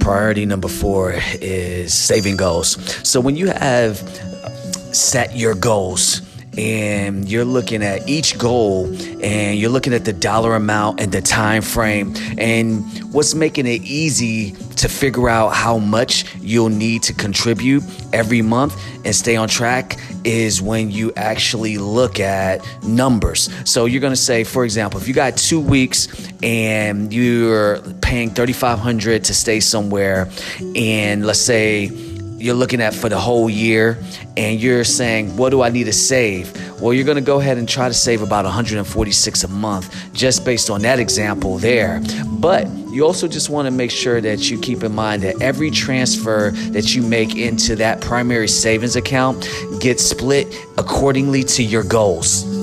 priority number four is saving goals. So when you have set your goals, and you're looking at each goal and you're looking at the dollar amount and the time frame and what's making it easy to figure out how much you'll need to contribute every month and stay on track is when you actually look at numbers. So you're going to say for example, if you got 2 weeks and you're paying 3500 to stay somewhere and let's say you're looking at for the whole year and you're saying, what do I need to save? Well, you're going to go ahead and try to save about 146 a month just based on that example there. But you also just want to make sure that you keep in mind that every transfer that you make into that primary savings account gets split accordingly to your goals.